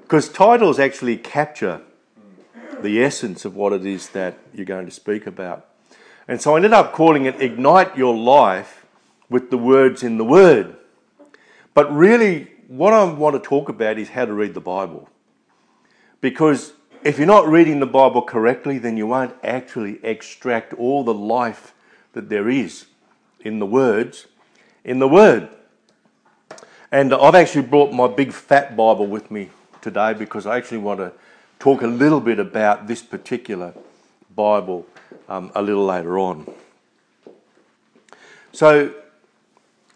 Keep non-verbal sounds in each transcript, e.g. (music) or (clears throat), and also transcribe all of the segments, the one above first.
Because titles actually capture the essence of what it is that you're going to speak about. And so I ended up calling it Ignite Your Life with the words in the Word. But really, what I want to talk about is how to read the Bible. Because if you're not reading the Bible correctly, then you won't actually extract all the life that there is in the words in the Word. And I've actually brought my big fat Bible with me today because I actually want to talk a little bit about this particular Bible um, a little later on. So,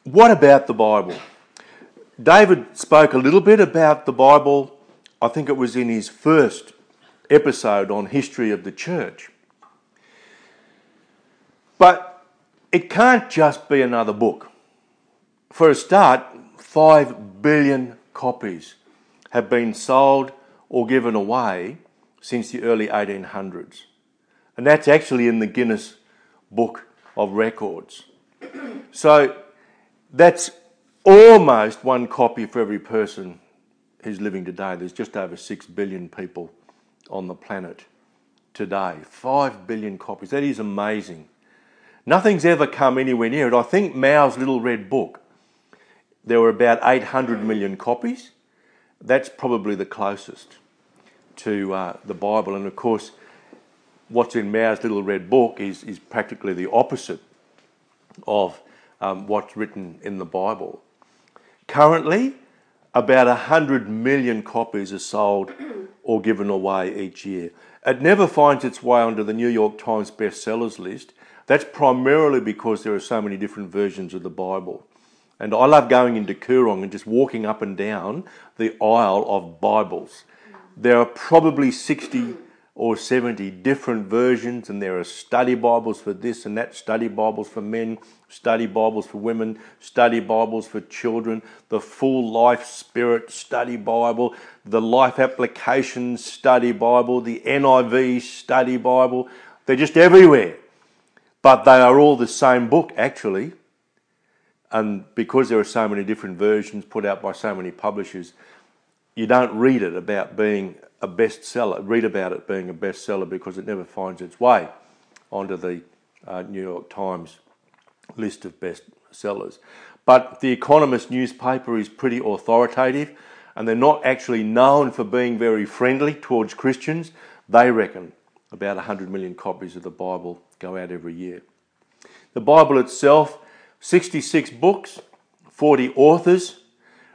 what about the Bible? David spoke a little bit about the Bible, I think it was in his first episode on history of the church. But it can't just be another book. For a start, 5 billion copies have been sold or given away since the early 1800s. And that's actually in the Guinness Book of Records. So that's almost one copy for every person who's living today. There's just over 6 billion people on the planet today. 5 billion copies. That is amazing. Nothing's ever come anywhere near it. I think Mao's Little Red Book, there were about 800 million copies. That's probably the closest to uh, the Bible. And of course, what's in Mao's Little Red Book is, is practically the opposite of um, what's written in the Bible. Currently, about 100 million copies are sold or given away each year. It never finds its way onto the New York Times bestsellers list. That's primarily because there are so many different versions of the Bible. And I love going into Koorong and just walking up and down the aisle of Bibles. There are probably 60 or 70 different versions, and there are study Bibles for this and that, study Bibles for men, study Bibles for women, study Bibles for children, the full life spirit study Bible, the life application study Bible, the NIV study Bible. They're just everywhere. But they are all the same book, actually. And because there are so many different versions put out by so many publishers, you don't read it about being a bestseller, read about it being a bestseller because it never finds its way onto the uh, New York Times list of bestsellers. But the Economist newspaper is pretty authoritative and they're not actually known for being very friendly towards Christians. They reckon about 100 million copies of the Bible go out every year. The Bible itself, 66 books, 40 authors,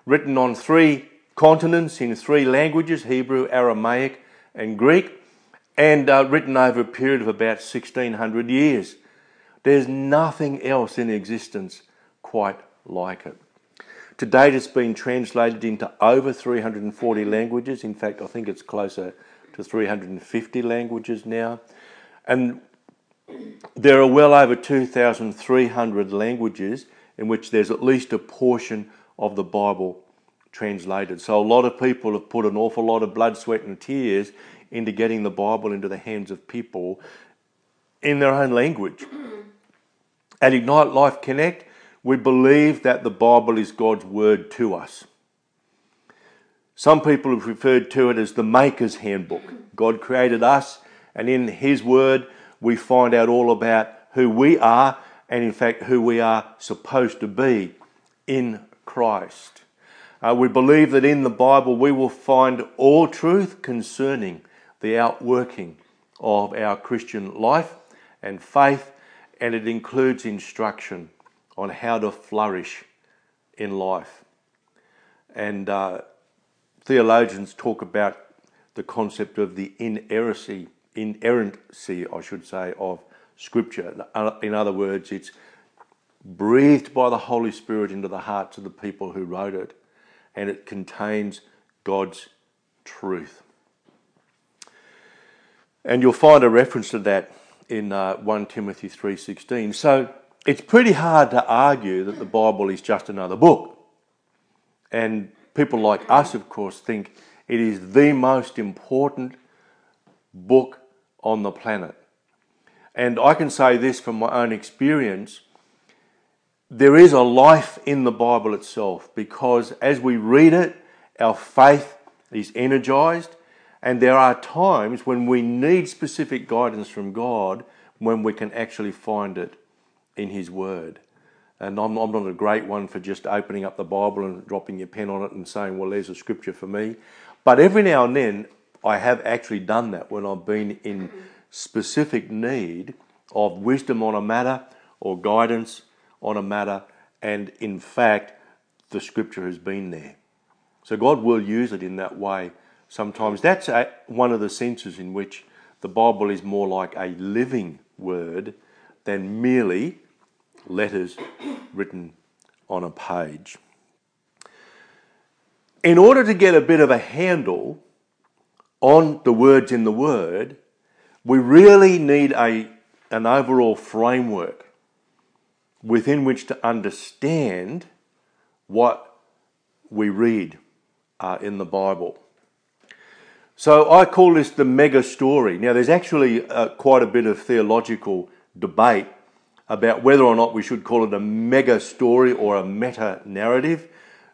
written on three continents in three languages Hebrew, Aramaic, and Greek, and uh, written over a period of about 1600 years. There's nothing else in existence quite like it. To date, it's been translated into over 340 languages. In fact, I think it's closer to 350 languages now. And there are well over 2,300 languages in which there's at least a portion of the Bible translated. So a lot of people have put an awful lot of blood, sweat, and tears into getting the Bible into the hands of people in their own language. (clears throat) At Ignite Life Connect, we believe that the Bible is God's word to us. Some people have referred to it as the Maker's Handbook. God created us, and in His Word, we find out all about who we are and, in fact, who we are supposed to be in Christ. Uh, we believe that in the Bible we will find all truth concerning the outworking of our Christian life and faith, and it includes instruction on how to flourish in life. And uh, theologians talk about the concept of the inerrancy, inerrancy, I should say, of Scripture. In other words, it's breathed by the Holy Spirit into the hearts of the people who wrote it and it contains God's truth. And you'll find a reference to that in uh, 1 Timothy 3:16. So it's pretty hard to argue that the Bible is just another book. And people like us of course think it is the most important book on the planet. And I can say this from my own experience there is a life in the Bible itself because as we read it, our faith is energized. And there are times when we need specific guidance from God when we can actually find it in His Word. And I'm, I'm, not a great one for just opening up the Bible and dropping your pen on it and saying, well, there's a scripture for me. But every now and then, I have actually done that when I've been in specific need of wisdom on a matter or guidance on a matter. And in fact, the scripture has been there. So God will use it in that way sometimes. That's a, one of the senses in which the Bible is more like a living word than merely letters written on a page. In order to get a bit of a handle on the words in the Word, we really need a, an overall framework within which to understand what we read uh, in the Bible. So I call this the mega story. Now, there's actually uh, quite a bit of theological debate about whether or not we should call it a mega story or a meta narrative.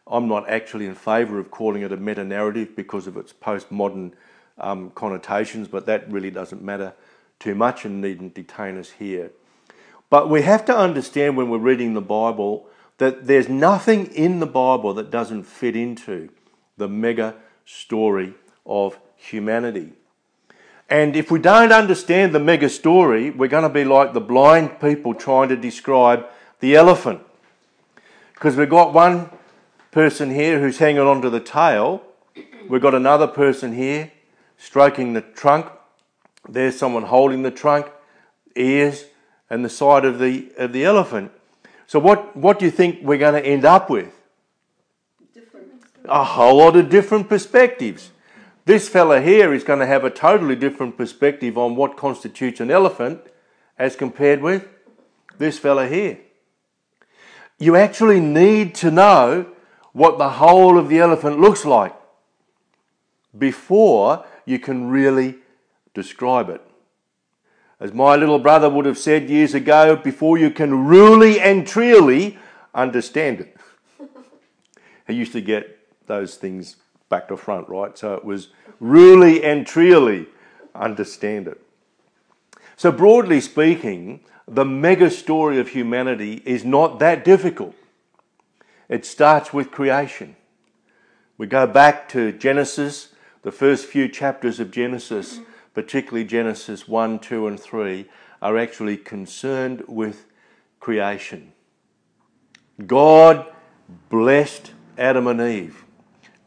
I'm not actually in favour of calling it a meta narrative because of its postmodern um, connotations, but that really doesn't matter too much and needn't detain us here. But we have to understand when we're reading the Bible that there's nothing in the Bible that doesn't fit into the mega story of humanity. And if we don't understand the mega story, we're going to be like the blind people trying to describe the elephant. Because we've got one person here who's hanging onto the tail, we've got another person here stroking the trunk, there's someone holding the trunk, ears, and the side of the, of the elephant. So, what, what do you think we're going to end up with? A whole lot of different perspectives. This fella here is going to have a totally different perspective on what constitutes an elephant as compared with this fella here. You actually need to know what the whole of the elephant looks like before you can really describe it. As my little brother would have said years ago, before you can really and truly understand it. (laughs) he used to get those things back to front, right? So it was really and truly understand it. So, broadly speaking, the mega story of humanity is not that difficult. It starts with creation. We go back to Genesis, the first few chapters of Genesis, particularly Genesis 1, 2, and 3, are actually concerned with creation. God blessed Adam and Eve.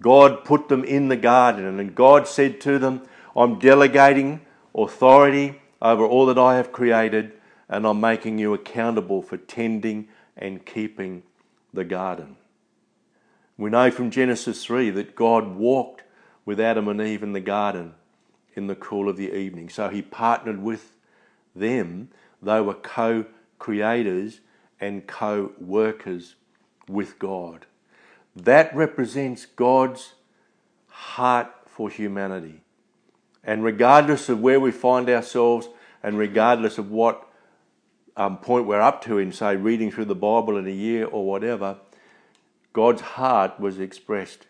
God put them in the garden, and God said to them, I'm delegating authority over all that I have created, and I'm making you accountable for tending and keeping the garden. We know from Genesis 3 that God walked with Adam and Eve in the garden in the cool of the evening. So he partnered with them. They were co creators and co workers with God. That represents God's heart for humanity. And regardless of where we find ourselves, and regardless of what um, point we're up to in, say, reading through the Bible in a year or whatever, God's heart was expressed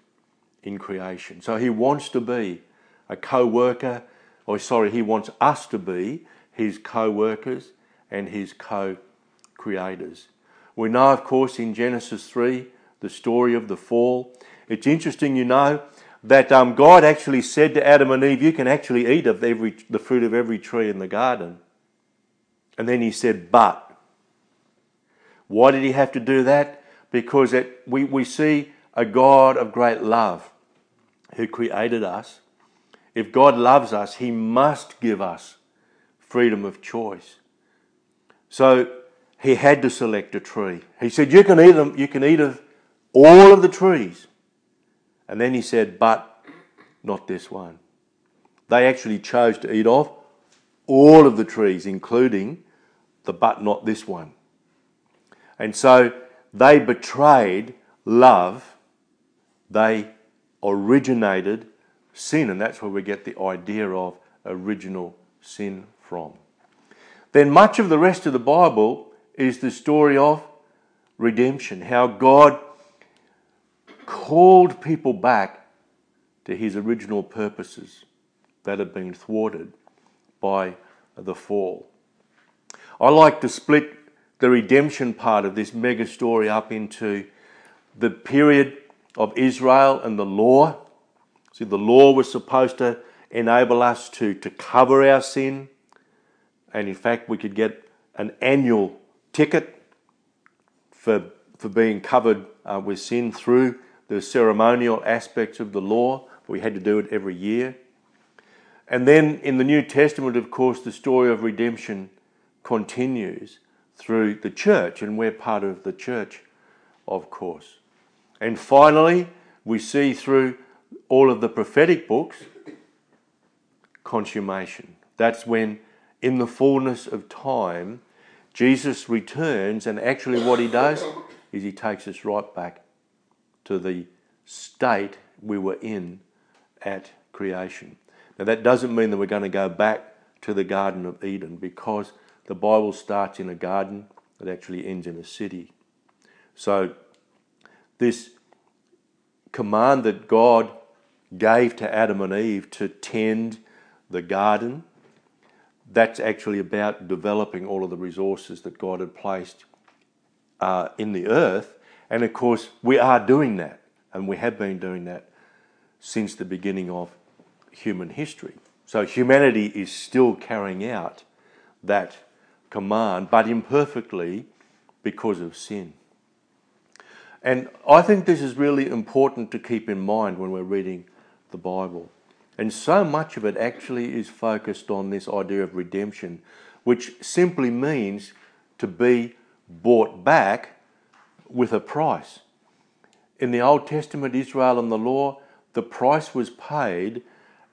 in creation. So He wants to be a co worker, or sorry, He wants us to be His co workers and His co creators. We know, of course, in Genesis 3 the story of the fall. It's interesting, you know, that um, God actually said to Adam and Eve, You can actually eat of every, the fruit of every tree in the garden. And then he said, But. Why did he have to do that? Because it, we, we see a God of great love who created us. If God loves us, he must give us freedom of choice. So he had to select a tree. He said, You can eat them, you can eat of all of the trees. And then he said, But not this one. They actually chose to eat off all of the trees, including the but not this one. And so they betrayed love, they originated sin, and that's where we get the idea of original sin from. Then much of the rest of the Bible is the story of redemption, how God called people back to his original purposes that had been thwarted by the fall. I like to split the redemption part of this mega story up into the period of Israel and the law. See, the law was supposed to enable us to, to cover our sin. And in fact, we could get an annual ticket for, for being covered uh, with sin through the ceremonial aspects of the law. We had to do it every year. And then in the New Testament, of course, the story of redemption continues through the church, and we're part of the church, of course. And finally, we see through all of the prophetic books consummation. That's when, in the fullness of time, Jesus returns, and actually, what he does is he takes us right back to the state we were in at creation. Now, that doesn't mean that we're going to go back to the Garden of Eden because the Bible starts in a garden it actually ends in a city. So, this command that God gave to Adam and Eve to tend the garden, that's actually about developing all of the resources that God had placed uh, in the earth. And of course, we are doing that, and we have been doing that since the beginning of human history. So humanity is still carrying out that command, but imperfectly because of sin. And I think this is really important to keep in mind when we're reading the Bible. And so much of it actually is focused on this idea of redemption, which simply means to be bought back with a price. In the Old Testament, Israel and the law, the price was paid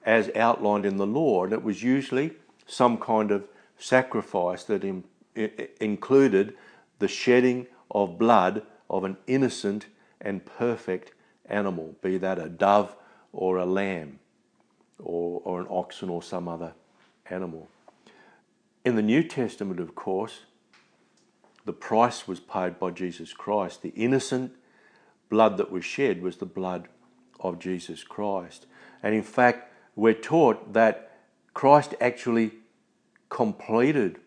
as outlined in the law, and it was usually some kind of sacrifice that in, included the shedding of blood of an innocent and perfect animal, be that a dove or a lamb or, or an oxen or some other animal. In the New Testament, of course, the price was paid by Jesus Christ. The innocent blood that was shed was the blood of Jesus Christ. And in fact, we're taught that Christ actually completed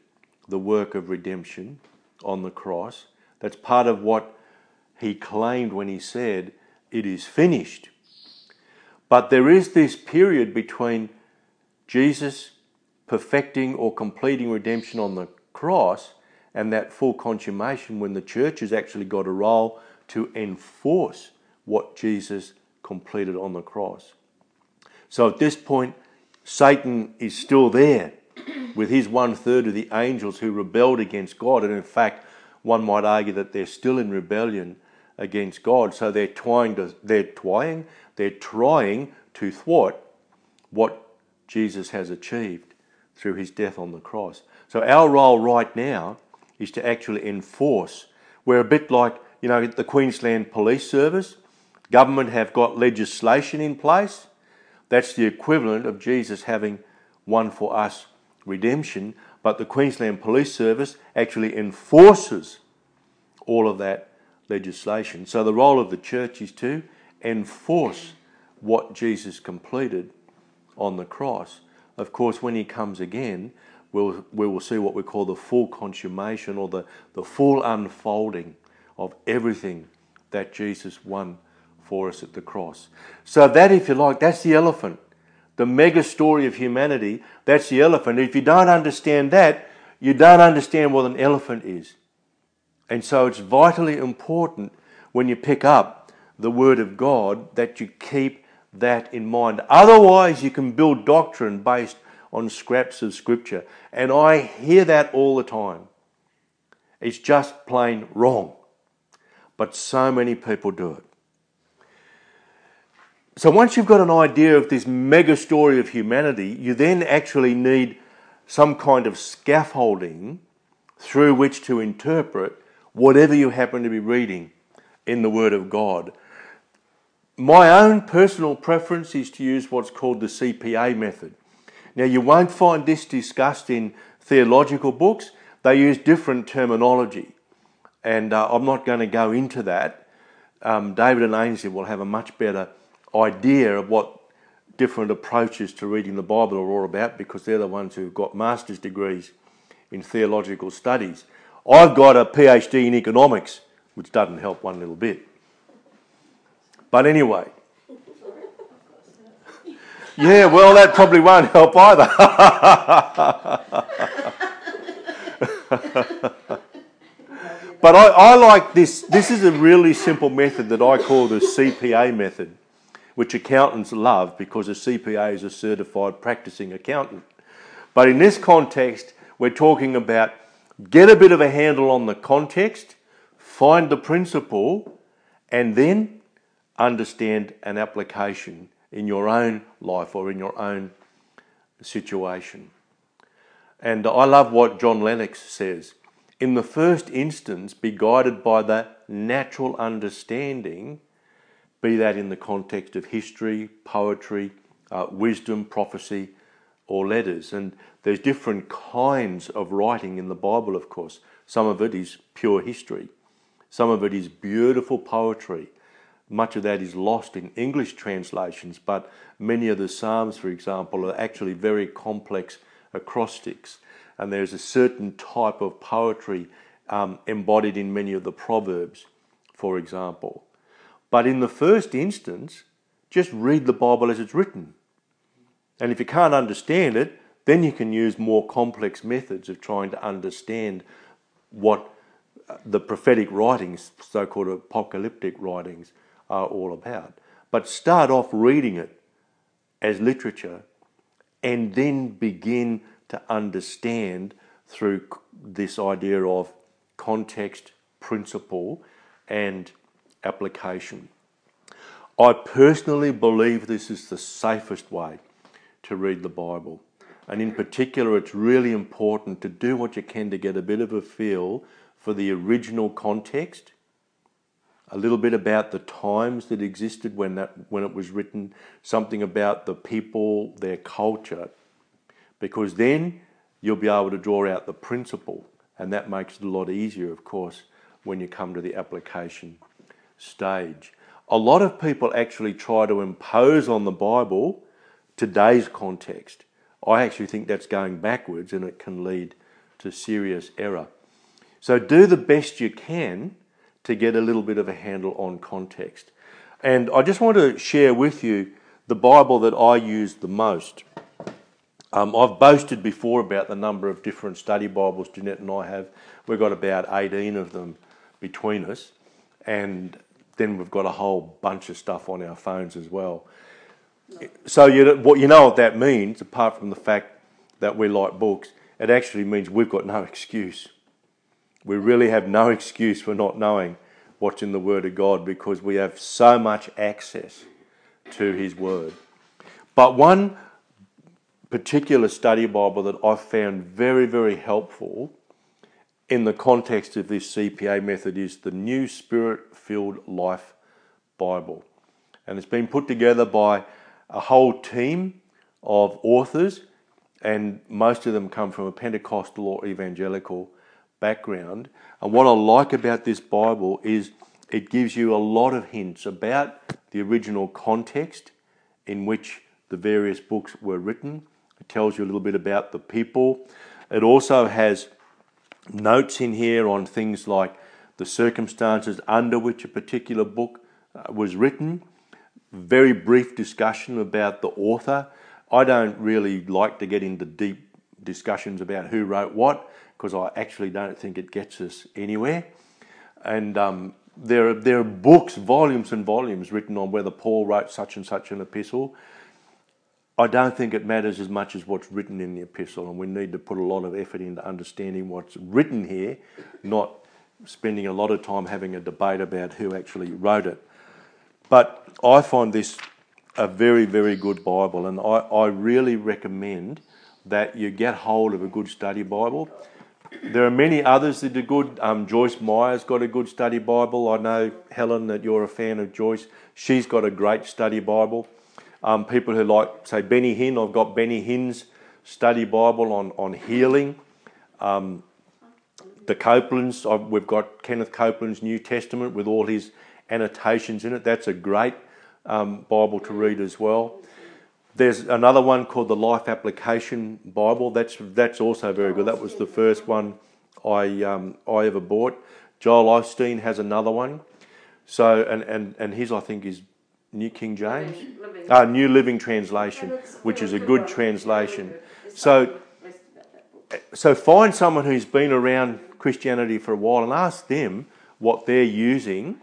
the work of redemption on the cross. That's part of what he claimed when he said, It is finished. But there is this period between Jesus perfecting or completing redemption on the cross and that full consummation when the church has actually got a role to enforce what Jesus completed on the cross. So at this point, Satan is still there with his one third of the angels who rebelled against God. And in fact, one might argue that they're still in rebellion against God. So they're trying to, they're trying, they're trying to thwart what Jesus has achieved through his death on the cross. So our role right now is to actually enforce. We're a bit like, you know, the Queensland Police Service. Government have got legislation in place. That's the equivalent of Jesus having won for us redemption, but the Queensland Police Service actually enforces all of that legislation. So the role of the church is to enforce what Jesus completed on the cross. Of course, when he comes again, we'll, we will see what we call the full consummation or the, the full unfolding of everything that Jesus won for us at the cross. So, that, if you like, that's the elephant the mega story of humanity, that's the elephant. If you don't understand that, you don't understand what an elephant is. And so it's vitally important when you pick up the Word of God that you keep that in mind. Otherwise, you can build doctrine based on scraps of Scripture. And I hear that all the time. It's just plain wrong. But so many people do it. So once you've got an idea of this mega story of humanity, you then actually need some kind of scaffolding through which to interpret whatever you happen to be reading in the Word of God. My own personal preference is to use what's called the CPA method. Now, you won't find this discussed in theological books, they use different terminology. And uh, I'm not going to go into that. Um, David and Ainsley will have a much better idea of what different approaches to reading the Bible are all about because they're the ones who've got master's degrees in theological studies. I've got a PhD in economics, which doesn't help one little bit. But anyway, yeah, well, that probably won't help either. (laughs) but I, I, like this. This is a really simple method that I call the CPA method, which accountants love because a CPA is a certified practicing accountant. But in this context, we're talking about get a bit of a handle on the context, find the principle, and then understand an application in your own life or in your own situation. And I love what John Lennox says. In the first instance, be guided by the natural understanding, be that in the context of history, poetry, uh, wisdom, prophecy, or letters. And there's different kinds of writing in the Bible, of course. Some of it is pure history, some of it is beautiful poetry. Much of that is lost in English translations, but many of the Psalms, for example, are actually very complex acrostics. And there's a certain type of poetry um, embodied in many of the Proverbs, for example. But in the first instance, just read the Bible as it's written. And if you can't understand it, then you can use more complex methods of trying to understand what uh, the prophetic writings, so called apocalyptic writings, are all about. But start off reading it as literature and then begin to understand through this idea of context, principle, and application. I personally believe this is the safest way to read the Bible. And in particular, it's really important to do what you can to get a bit of a feel for the original context a little bit about the times that existed when that when it was written, something about the people, their culture, because then you'll be able to draw out the principle, and that makes it a lot easier, of course, when you come to the application stage. A lot of people actually try to impose on the Bible today's context. I actually think that's going backwards and it can lead to serious error. So do the best you can to get a little bit of a handle on context. And I just want to share with you the Bible that I use the most. Um, I've boasted before about the number of different study Bibles Jeanette and I have. We've got about 18 of them between us, and then we've got a whole bunch of stuff on our phones as well. So you, what you know what that means, apart from the fact that we like books, it actually means we've got no excuse. We really have no excuse for not knowing what's in the Word of God because we have so much access to His Word. But one particular study Bible that I found very, very helpful in the context of this CPA method is the New Spirit Filled Life Bible. And it's been put together by a whole team of authors, and most of them come from a Pentecostal or evangelical background. And what I like about this Bible is it gives you a lot of hints about the original context in which the various books were written. It tells you a little bit about the people. It also has notes in here on things like the circumstances under which a particular book uh, was written. Very brief discussion about the author. I don't really like to get into deep discussions about who wrote what because I actually don't think it gets us anywhere. And um, there, are, there are books, volumes and volumes written on whether Paul wrote such and such an epistle. I don't think it matters as much as what's written in the epistle, and we need to put a lot of effort into understanding what's written here, not spending a lot of time having a debate about who actually wrote it. But I find this a very, very good Bible, and I, I really recommend that you get hold of a good study Bible. There are many others that are good. Um, Joyce Meyer's got a good study Bible. I know, Helen, that you're a fan of Joyce. She's got a great study Bible. Um, people who like, say, Benny Hinn, I've got Benny Hinn's study Bible on, on healing. Um, the Copelands, I've, we've got Kenneth Copeland's New Testament with all his annotations in it. That's a great um, Bible to read as well. There's another one called the Life Application Bible. That's that's also very good. That was the first one I um, I ever bought. Joel Osteen has another one. So and and and his I think is New King James, Living. Uh, New Living Translation, which is a good translation. So so find someone who's been around Christianity for a while and ask them what they're using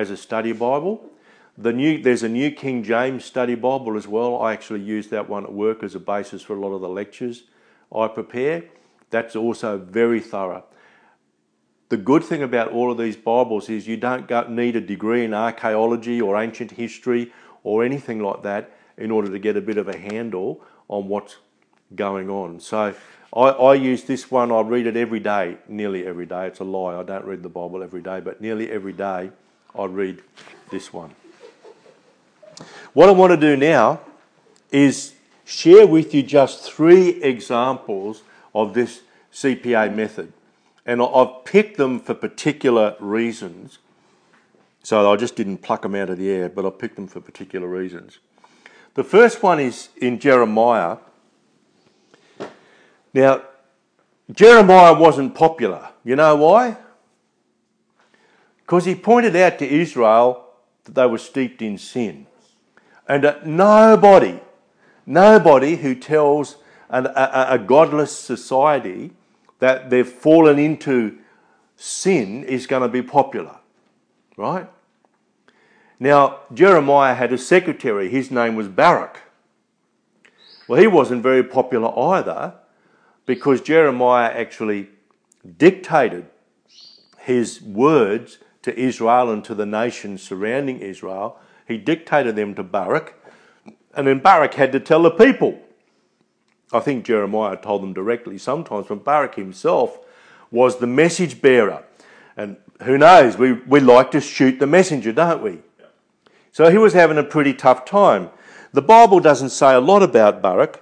as a study Bible. The new, there's a New King James Study Bible as well. I actually use that one at work as a basis for a lot of the lectures I prepare. That's also very thorough. The good thing about all of these Bibles is you don't need a degree in archaeology or ancient history or anything like that in order to get a bit of a handle on what's going on. So I, I use this one, I read it every day, nearly every day. It's a lie, I don't read the Bible every day, but nearly every day I read this one. What I want to do now is share with you just three examples of this CPA method. And I've picked them for particular reasons. So I just didn't pluck them out of the air, but I picked them for particular reasons. The first one is in Jeremiah now, Jeremiah wasn't popular. You know why? Because he pointed out to Israel that they were steeped in sin. And that nobody, nobody who tells an, a, a godless society that they've fallen into sin is going to be popular. Right? Now, Jeremiah had a secretary. His name was Baruch. Well, he wasn't very popular either because Jeremiah actually dictated his words to Israel and to the nations surrounding Israel. He dictated them to Baruch, and then Baruch had to tell the people. I think Jeremiah told them directly sometimes, but Baruch himself was the message bearer. And who knows, we, we like to shoot the messenger, don't we? So he was having a pretty tough time. The Bible doesn't say a lot about Baruch,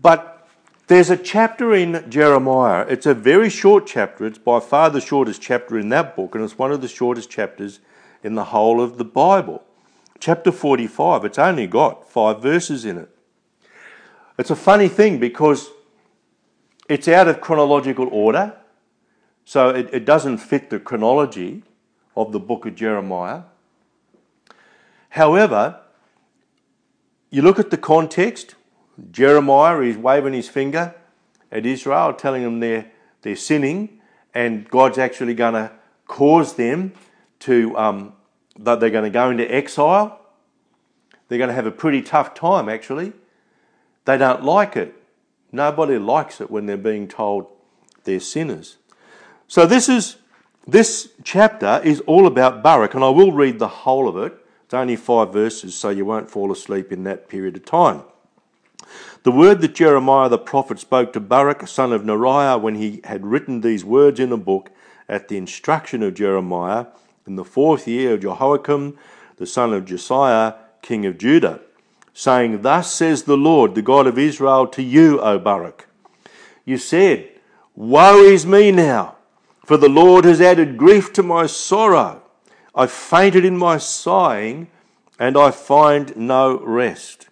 but there's a chapter in Jeremiah. It's a very short chapter. It's by far the shortest chapter in that book, and it's one of the shortest chapters in the whole of the Bible. Chapter 45, it's only got five verses in it. It's a funny thing because it's out of chronological order, so it, it doesn't fit the chronology of the book of Jeremiah. However, you look at the context, Jeremiah is waving his finger at Israel, telling them they're, they're sinning, and God's actually going to cause them to, um, that they're going to go into exile. They're going to have a pretty tough time, actually. They don't like it. Nobody likes it when they're being told they're sinners. So this is this chapter is all about Baruch, and I will read the whole of it. It's only five verses, so you won't fall asleep in that period of time. The word that Jeremiah the prophet spoke to Baruch, son of Neriah, when he had written these words in a book at the instruction of Jeremiah in the fourth year of Jehoiakim, the son of Josiah, king of Judah, saying, Thus says the Lord, the God of Israel, to you, O Baruch. You said, Woe is me now, for the Lord has added grief to my sorrow. I fainted in my sighing, and I find no rest.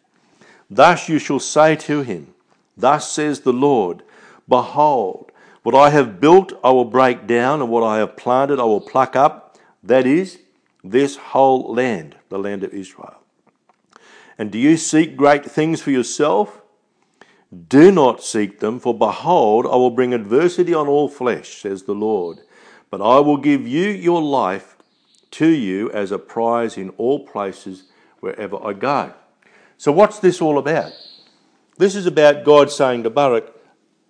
Thus you shall say to him, Thus says the Lord, Behold, what I have built I will break down, and what I have planted I will pluck up, that is, this whole land, the land of Israel. And do you seek great things for yourself? Do not seek them, for behold, I will bring adversity on all flesh, says the Lord. But I will give you your life to you as a prize in all places wherever I go. So, what's this all about? This is about God saying to Barak,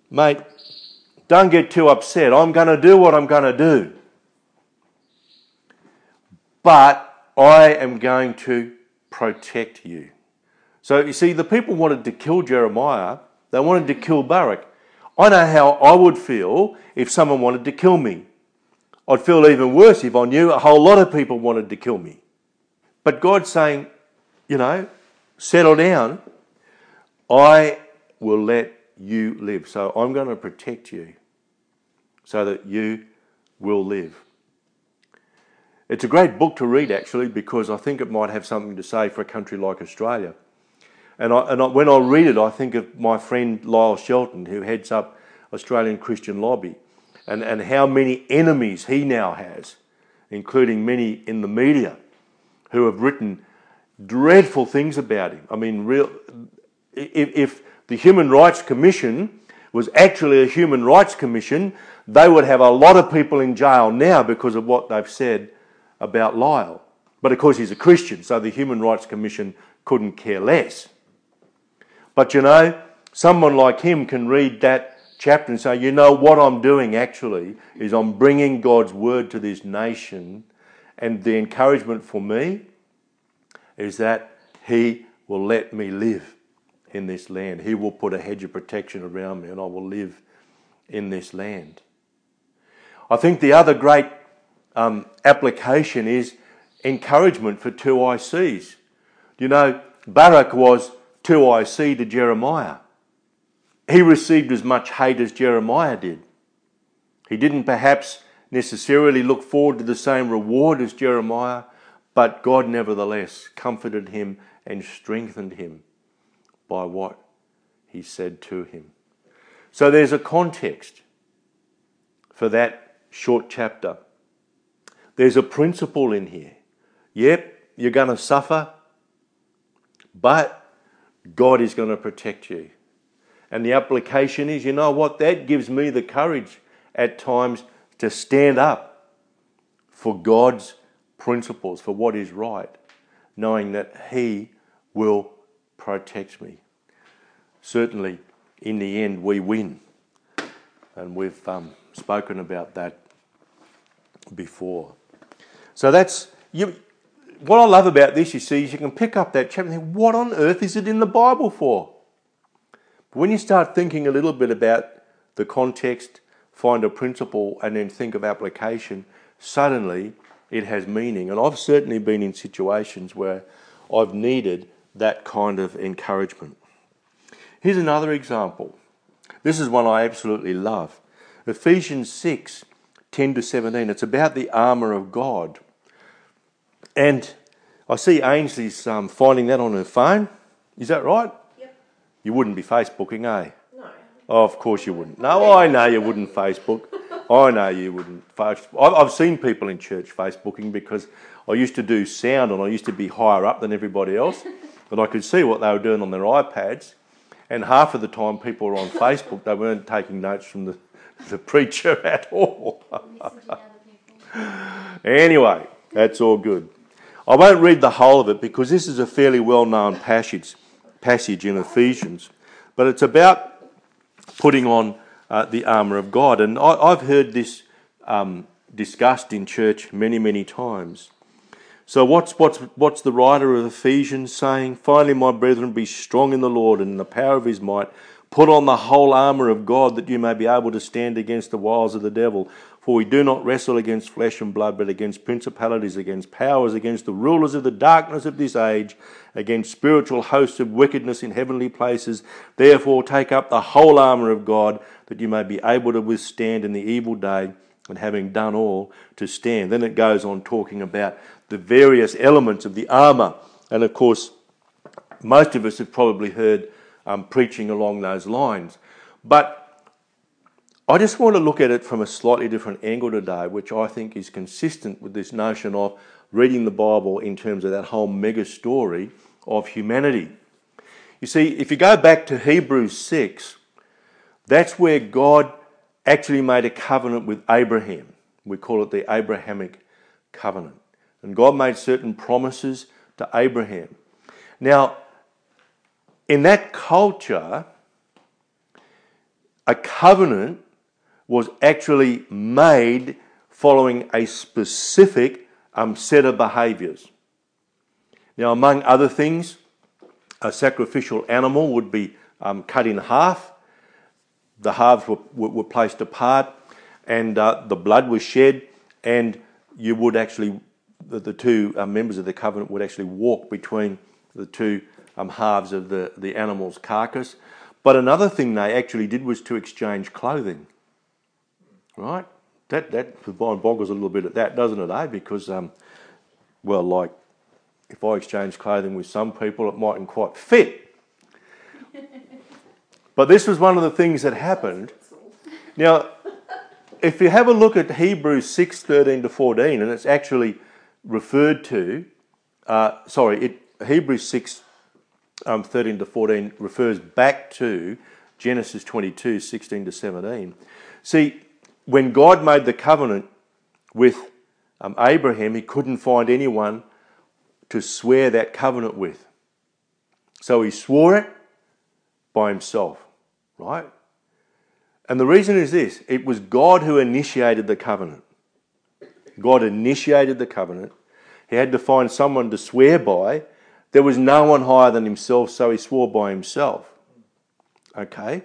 mate, don't get too upset. I'm going to do what I'm going to do. But I am going to protect you. So, you see, the people wanted to kill Jeremiah, they wanted to kill Barak. I know how I would feel if someone wanted to kill me. I'd feel even worse if I knew a whole lot of people wanted to kill me. But God's saying, you know, settle down, I will let you live. So I'm going to protect you so that you will live. It's a great book to read, actually, because I think it might have something to say for a country like Australia. And, I, and I, when I read it, I think of my friend Lyle Shelton, who heads up Australian Christian Lobby, and, and how many enemies he now has, including many in the media, who have written dreadful things about him. I mean, real, if, if the Human Rights Commission was actually a human rights commission, they would have a lot of people in jail now because of what they've said about Lyle. But of course, he's a Christian, so the Human Rights Commission couldn't care less. But you know, someone like him can read that chapter and say, you know, what I'm doing actually is I'm bringing God's word to this nation, and the encouragement for me is that He will let me live in this land. He will put a hedge of protection around me, and I will live in this land. I think the other great um, application is encouragement for 2ICs. You know, Barak was 2IC to Jeremiah. He received as much hate as Jeremiah did. He didn't perhaps necessarily look forward to the same reward as Jeremiah, but God nevertheless comforted him and strengthened him by what he said to him. So there's a context for that short chapter. There's a principle in here. Yep, you're going to suffer, but God is going to protect you. And the application is you know what? That gives me the courage at times to stand up for God's principles, for what is right, knowing that He will protect me. Certainly, in the end, we win. And we've um, spoken about that before. So that's you, what I love about this, you see, is you can pick up that chapter and think, what on earth is it in the Bible for? But when you start thinking a little bit about the context, find a principle, and then think of application, suddenly it has meaning. And I've certainly been in situations where I've needed that kind of encouragement. Here's another example. This is one I absolutely love. Ephesians 6 10 to 17. It's about the armour of God. And I see Ainsley's um, finding that on her phone. Is that right? Yep. You wouldn't be Facebooking, eh? No. Oh, of course you wouldn't. No, I know you wouldn't Facebook. I know you wouldn't. I've seen people in church Facebooking because I used to do sound and I used to be higher up than everybody else. (laughs) But I could see what they were doing on their iPads. And half of the time people were on (laughs) Facebook, they weren't taking notes from the, the preacher (laughs) at all. anyway, that's all good. I won't read the whole of it because this is a fairly well known passage, passage in Ephesians, but it's about putting on uh, the armour of God. And I, have heard this um, discussed in church many, many times. So, what's, what's, what's the writer of Ephesians saying? Finally, my brethren, be strong in the Lord and in the power of his might. Put on the whole armour of God that you may be able to stand against the wiles of the devil. For we do not wrestle against flesh and blood, but against principalities, against powers, against the rulers of the darkness of this age, against spiritual hosts of wickedness in heavenly places. Therefore, take up the whole armour of God, that you may be able to withstand in the evil day, and having done all, to stand. Then it goes on talking about the various elements of the armour. And of course, most of us have probably heard um, preaching along those lines. But I just want to look at it from a slightly different angle today, which I think is consistent with this notion of reading the Bible in terms of that whole mega story of humanity. You see, if you go back to Hebrews 6, that's where God actually made a covenant with Abraham. We call it the Abrahamic covenant. And God made certain promises to Abraham. Now, in that culture, a covenant was actually made following a specific um, set of behaviours. Now, among other things, a sacrificial animal would be um, cut in half, the halves were, were placed apart, and uh, the blood was shed, and you would actually, the, the two uh, members of the covenant would actually walk between the two um, halves of the, the animal's carcass. But another thing they actually did was to exchange clothing right? That that boggles a little bit at that, doesn't it? Eh? Because um, well, like if I exchange clothing with some people, it mightn't quite fit (laughs) But this was one of the things that happened. Now, (laughs) if you have a look at Hebrews 6 13 to 14, and it's actually referred to, uh, sorry, it, Hebrews 6 um, 13 to 14 refers back to Genesis 22 16 to 17. See, when God made the covenant with um, Abraham, he couldn't find anyone to swear that covenant with. So he swore it by himself, right? And the reason is this it was God who initiated the covenant. God initiated the covenant. He had to find someone to swear by. There was no one higher than himself, so he swore by himself. Okay?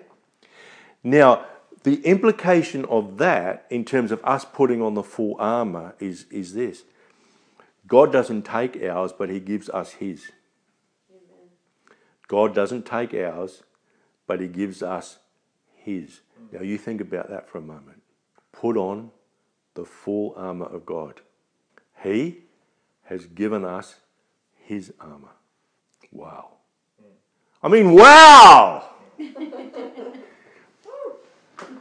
Now, the implication of that, in terms of us putting on the full armour, is, is this God doesn't take ours, but He gives us His. Amen. God doesn't take ours, but He gives us His. Now, you think about that for a moment. Put on the full armour of God. He has given us His armour. Wow. Hmm. I mean, wow! (laughs)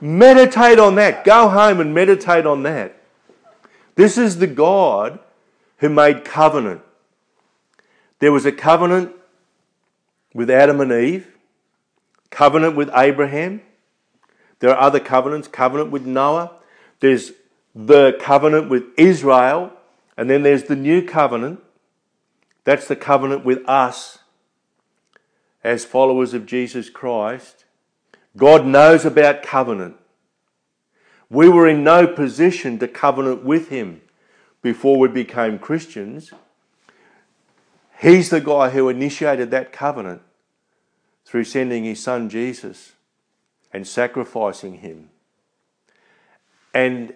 Meditate on that. Go home and meditate on that. This is the God who made covenant. There was a covenant with Adam and Eve, covenant with Abraham. There are other covenants, covenant with Noah. There's the covenant with Israel, and then there's the new covenant. That's the covenant with us as followers of Jesus Christ. God knows about covenant. We were in no position to covenant with Him before we became Christians. He's the guy who initiated that covenant through sending His Son Jesus and sacrificing Him. And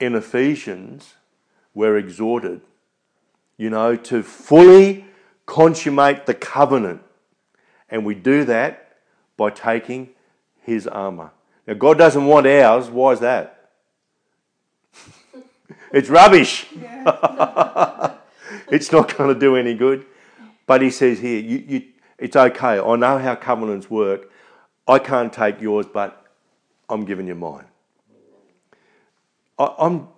in Ephesians, we're exhorted, you know, to fully consummate the covenant. And we do that by taking his armor. Now, God doesn't want ours. Why is that? (laughs) it's rubbish. (laughs) it's not going to do any good. But he says here, you, you, it's okay. I know how covenants work. I can't take yours, but I'm giving you mine. I, I'm,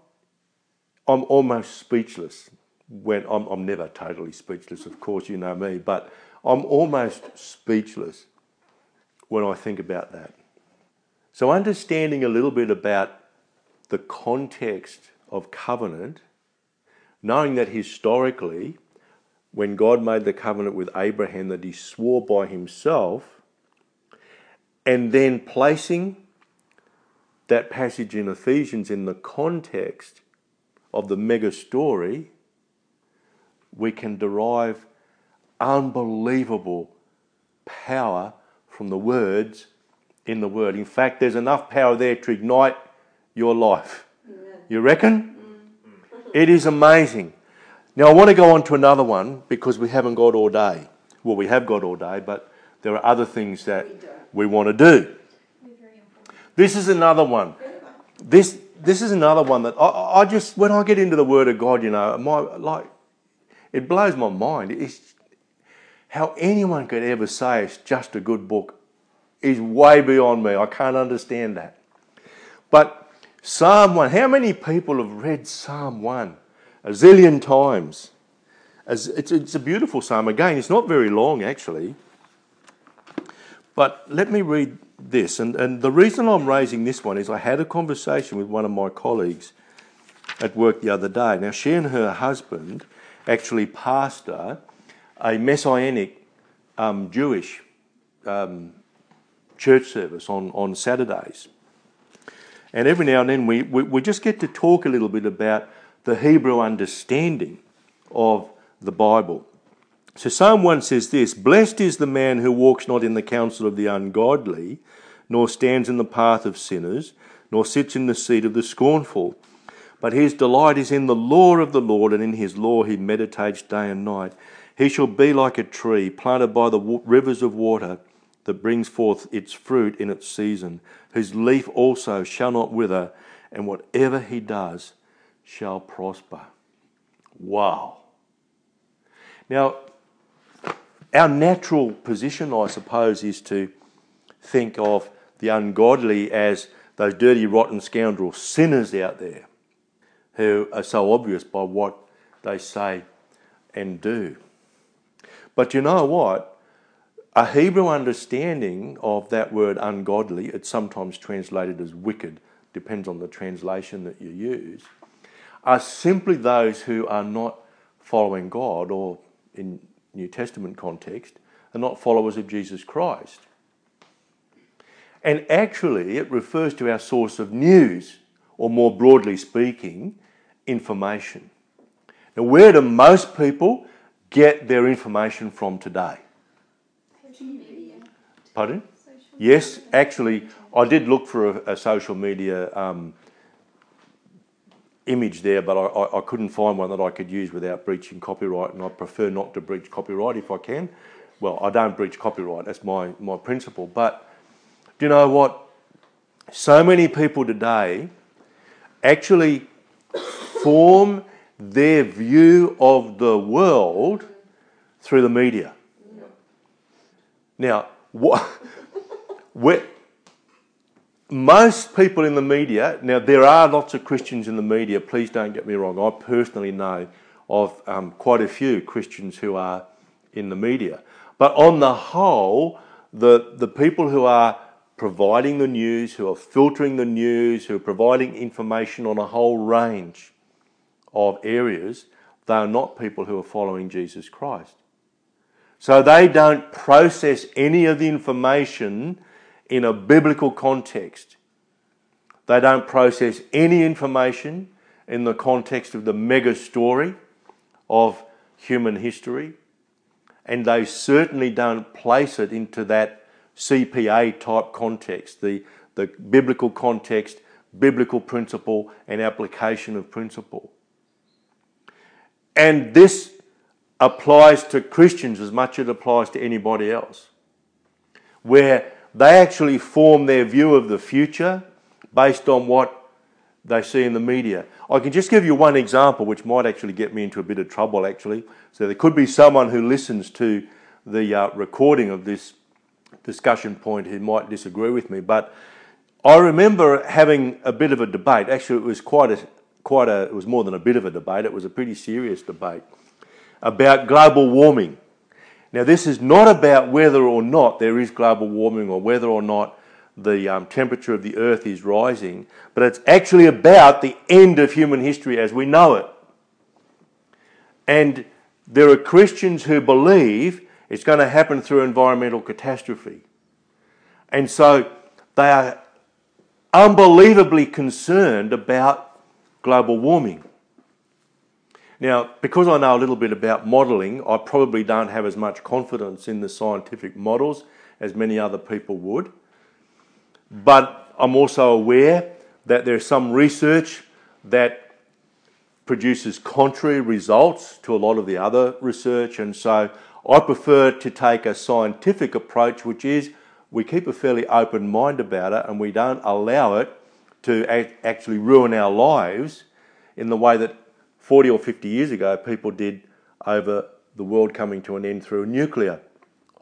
I'm almost speechless when I'm, I'm never totally speechless, of course, you know me, but I'm almost speechless when I think about that. So, understanding a little bit about the context of covenant, knowing that historically, when God made the covenant with Abraham, that he swore by himself, and then placing that passage in Ephesians in the context of the mega story, we can derive unbelievable power from the words in the Word. In fact, there's enough power there to ignite your life. You reckon? Mm. It is amazing. Now, I want to go on to another one because we haven't got all day. Well, we have got all day, but there are other things that we, we want to do. This is another one. This this is another one that I, I, just when I get into the Word of God, you know, my like it blows my mind. It's how anyone could ever say it's just a good book is way beyond me. I can't understand that. But Psalm 1, how many people have read Psalm 1 a zillion times? It's, a beautiful psalm. Again, it's not very long actually. But let me read this. And, and the reason I'm raising this one is I had a conversation with one of my colleagues at work the other day. Now, she and her husband actually pastor a messianic um, Jewish um, church service on, on Saturdays. And every now and then we, we, we just get to talk a little bit about the Hebrew understanding of the Bible. So Psalm 1 says this Blessed is the man who walks not in the counsel of the ungodly, nor stands in the path of sinners, nor sits in the seat of the scornful. But his delight is in the law of the Lord, and in his law he meditates day and night. He shall be like a tree planted by the rivers of water that brings forth its fruit in its season, whose leaf also shall not wither, and whatever he does shall prosper. Wow. Now, our natural position, I suppose, is to think of the ungodly as those dirty, rotten scoundrel sinners out there who are so obvious by what they say and do. But you know what? A Hebrew understanding of that word ungodly, it's sometimes translated as wicked, depends on the translation that you use, are simply those who are not following God, or in New Testament context, are not followers of Jesus Christ. And actually, it refers to our source of news, or more broadly speaking, information. Now, where do most people get their information from today? Pardon? Yes, actually, I did look for a, a social media um, image there, but I, I, I couldn't find one that I could use without breaching copyright, and I prefer not to breach copyright if I can. Well, I don't breach copyright, that's my, my principle. But do you know what? So many people today actually form their view of the world through the media. Now, what, (laughs) most people in the media, now there are lots of Christians in the media, please don't get me wrong. I personally know of um, quite a few Christians who are in the media. But on the whole, the, the people who are providing the news, who are filtering the news, who are providing information on a whole range of areas, they are not people who are following Jesus Christ. So they don't process any of the information in a biblical context. They don't process any information in the context of the mega story of human history. And they certainly don't place it into that CPA type context, the, the biblical context, biblical principle, and application of principle. And this applies to Christians as much as it applies to anybody else, where they actually form their view of the future based on what they see in the media. I can just give you one example, which might actually get me into a bit of trouble, actually. So there could be someone who listens to the uh, recording of this discussion point who might disagree with me, but I remember having a bit of a debate. Actually, it was quite a quite a, it was more than a bit of a debate, it was a pretty serious debate about global warming. Now, this is not about whether or not there is global warming or whether or not the um, temperature of the earth is rising, but it's actually about the end of human history as we know it. And there are Christians who believe it's going to happen through environmental catastrophe. And so they are unbelievably concerned about global warming. Now, because I know a little bit about modelling, I probably don't have as much confidence in the scientific models as many other people would. But I'm also aware that there's some research that produces contrary results to a lot of the other research, and so I prefer to take a scientific approach, which is we keep a fairly open mind about it and we don't allow it to actually ruin our lives in the way that 40 or 50 years ago people did over the world coming to an end through a nuclear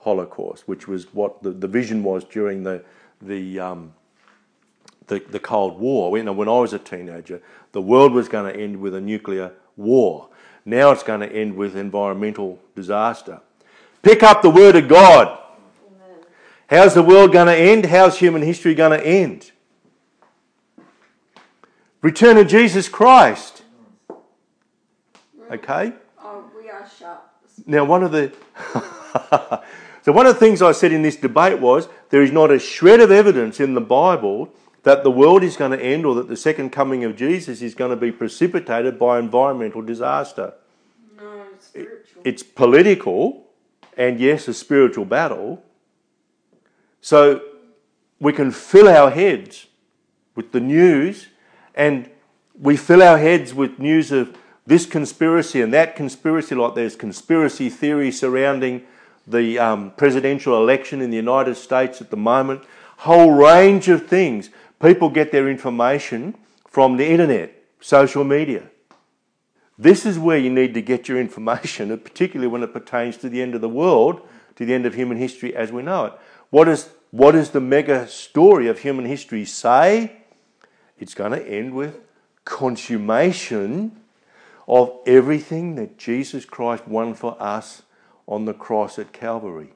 holocaust, which was what the, the vision was during the, the, um, the, the Cold War. You know, when I was a teenager, the world was going to end with a nuclear war. Now it's going to end with environmental disaster. Pick up the Word of God. How's the world going to end? How's human history going to end? Return of Jesus Christ. Okay? Oh, we are sharp. Now, one of the. (laughs) so, one of the things I said in this debate was there is not a shred of evidence in the Bible that the world is going to end or that the second coming of Jesus is going to be precipitated by environmental disaster. No, it's spiritual. It's political and, yes, a spiritual battle. So, we can fill our heads with the news and we fill our heads with news of this conspiracy and that conspiracy, like there's conspiracy theory surrounding the um, presidential election in the United States at the moment, whole range of things. People get their information from the internet, social media. This is where you need to get your information, (laughs) particularly when it pertains to the end of the world, to the end of human history as we know it. What, is, what does the mega story of human history say? It's going to end with consummation of everything that Jesus Christ won for us on the cross at Calvary.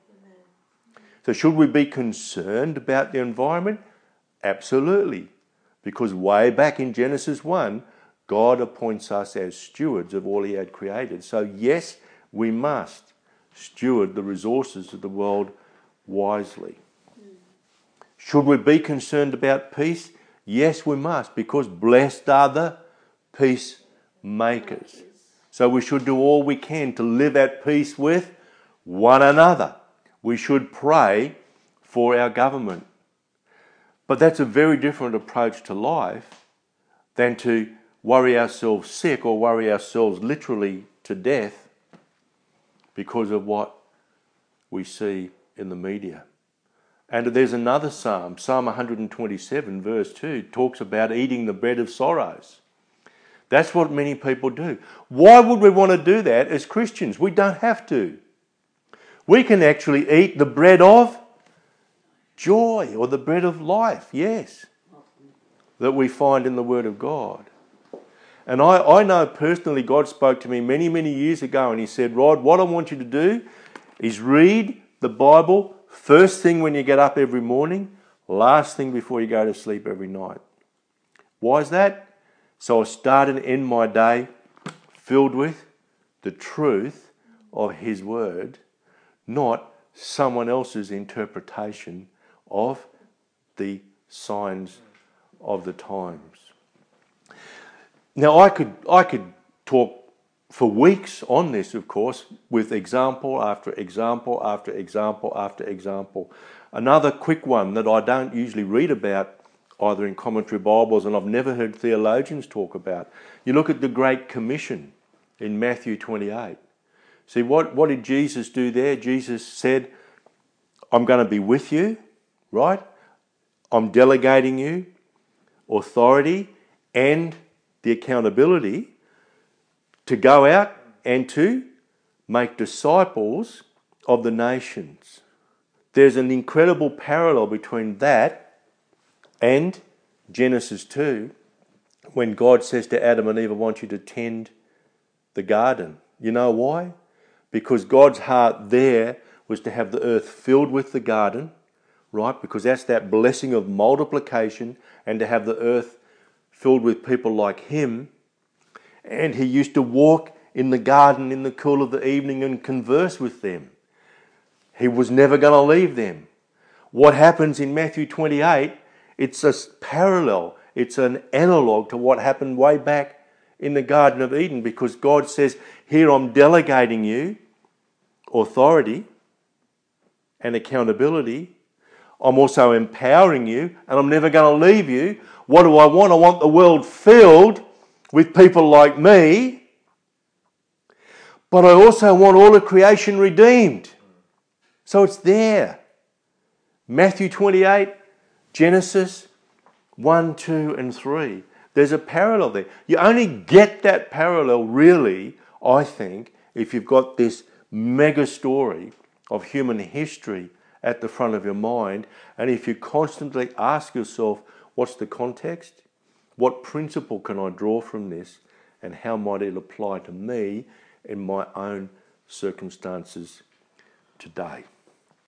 So, should we be concerned about the environment? Absolutely. Because way back in Genesis 1, God appoints us as stewards of all He had created. So, yes, we must steward the resources of the world wisely. Hmm. Should we be concerned about peace? Yes, we must, because blessed are the peacemakers. So we should do all we can to live at peace with one another. We should pray for our government. But that's a very different approach to life than to worry ourselves sick or worry ourselves literally to death because of what we see in the media. And there's another psalm, Psalm 127, verse 2, talks about eating the bread of sorrows. That's what many people do. Why would we want to do that as Christians? We don't have to. We can actually eat the bread of joy or the bread of life, yes, that we find in the Word of God. And I, I know personally God spoke to me many, many years ago and He said, Rod, what I want you to do is read the Bible first thing when you get up every morning, last thing before you go to sleep every night. Why is that? So I start and end my day filled with the truth of His Word, not someone else's interpretation of the signs of the times. Now, I could, I could talk for weeks on this, of course, with example after example after example after example. Another quick one that I don't usually read about either in commentary Bibles and I've never heard theologians talk about. You look at the Great Commission in Matthew 28. See, what, what did Jesus do there? Jesus said, I'm going to be with you, right? I'm delegating you authority and the accountability to go out and to make disciples of the nations. There's an incredible parallel between that and Genesis 2 when God says to Adam and Eve, I want you to tend the garden. You know why? Because God's heart there was to have the earth filled with the garden, right? Because that's that blessing of multiplication and to have the earth filled with people like Him. And He used to walk in the garden in the cool of the evening and converse with them. He was never going to leave them. What happens in Matthew 28, it's a parallel, it's an analog to what happened way back in the Garden of Eden because God says, Here I'm delegating you authority and accountability. I'm also empowering you, and I'm never going to leave you. What do I want? I want the world filled with people like me, but I also want all of creation redeemed. So it's there. Matthew 28, Genesis 1, 2, and 3. There's a parallel there. You only get that parallel, really, I think, if you've got this mega story of human history at the front of your mind, and if you constantly ask yourself, what's the context? What principle can I draw from this? And how might it apply to me in my own circumstances today?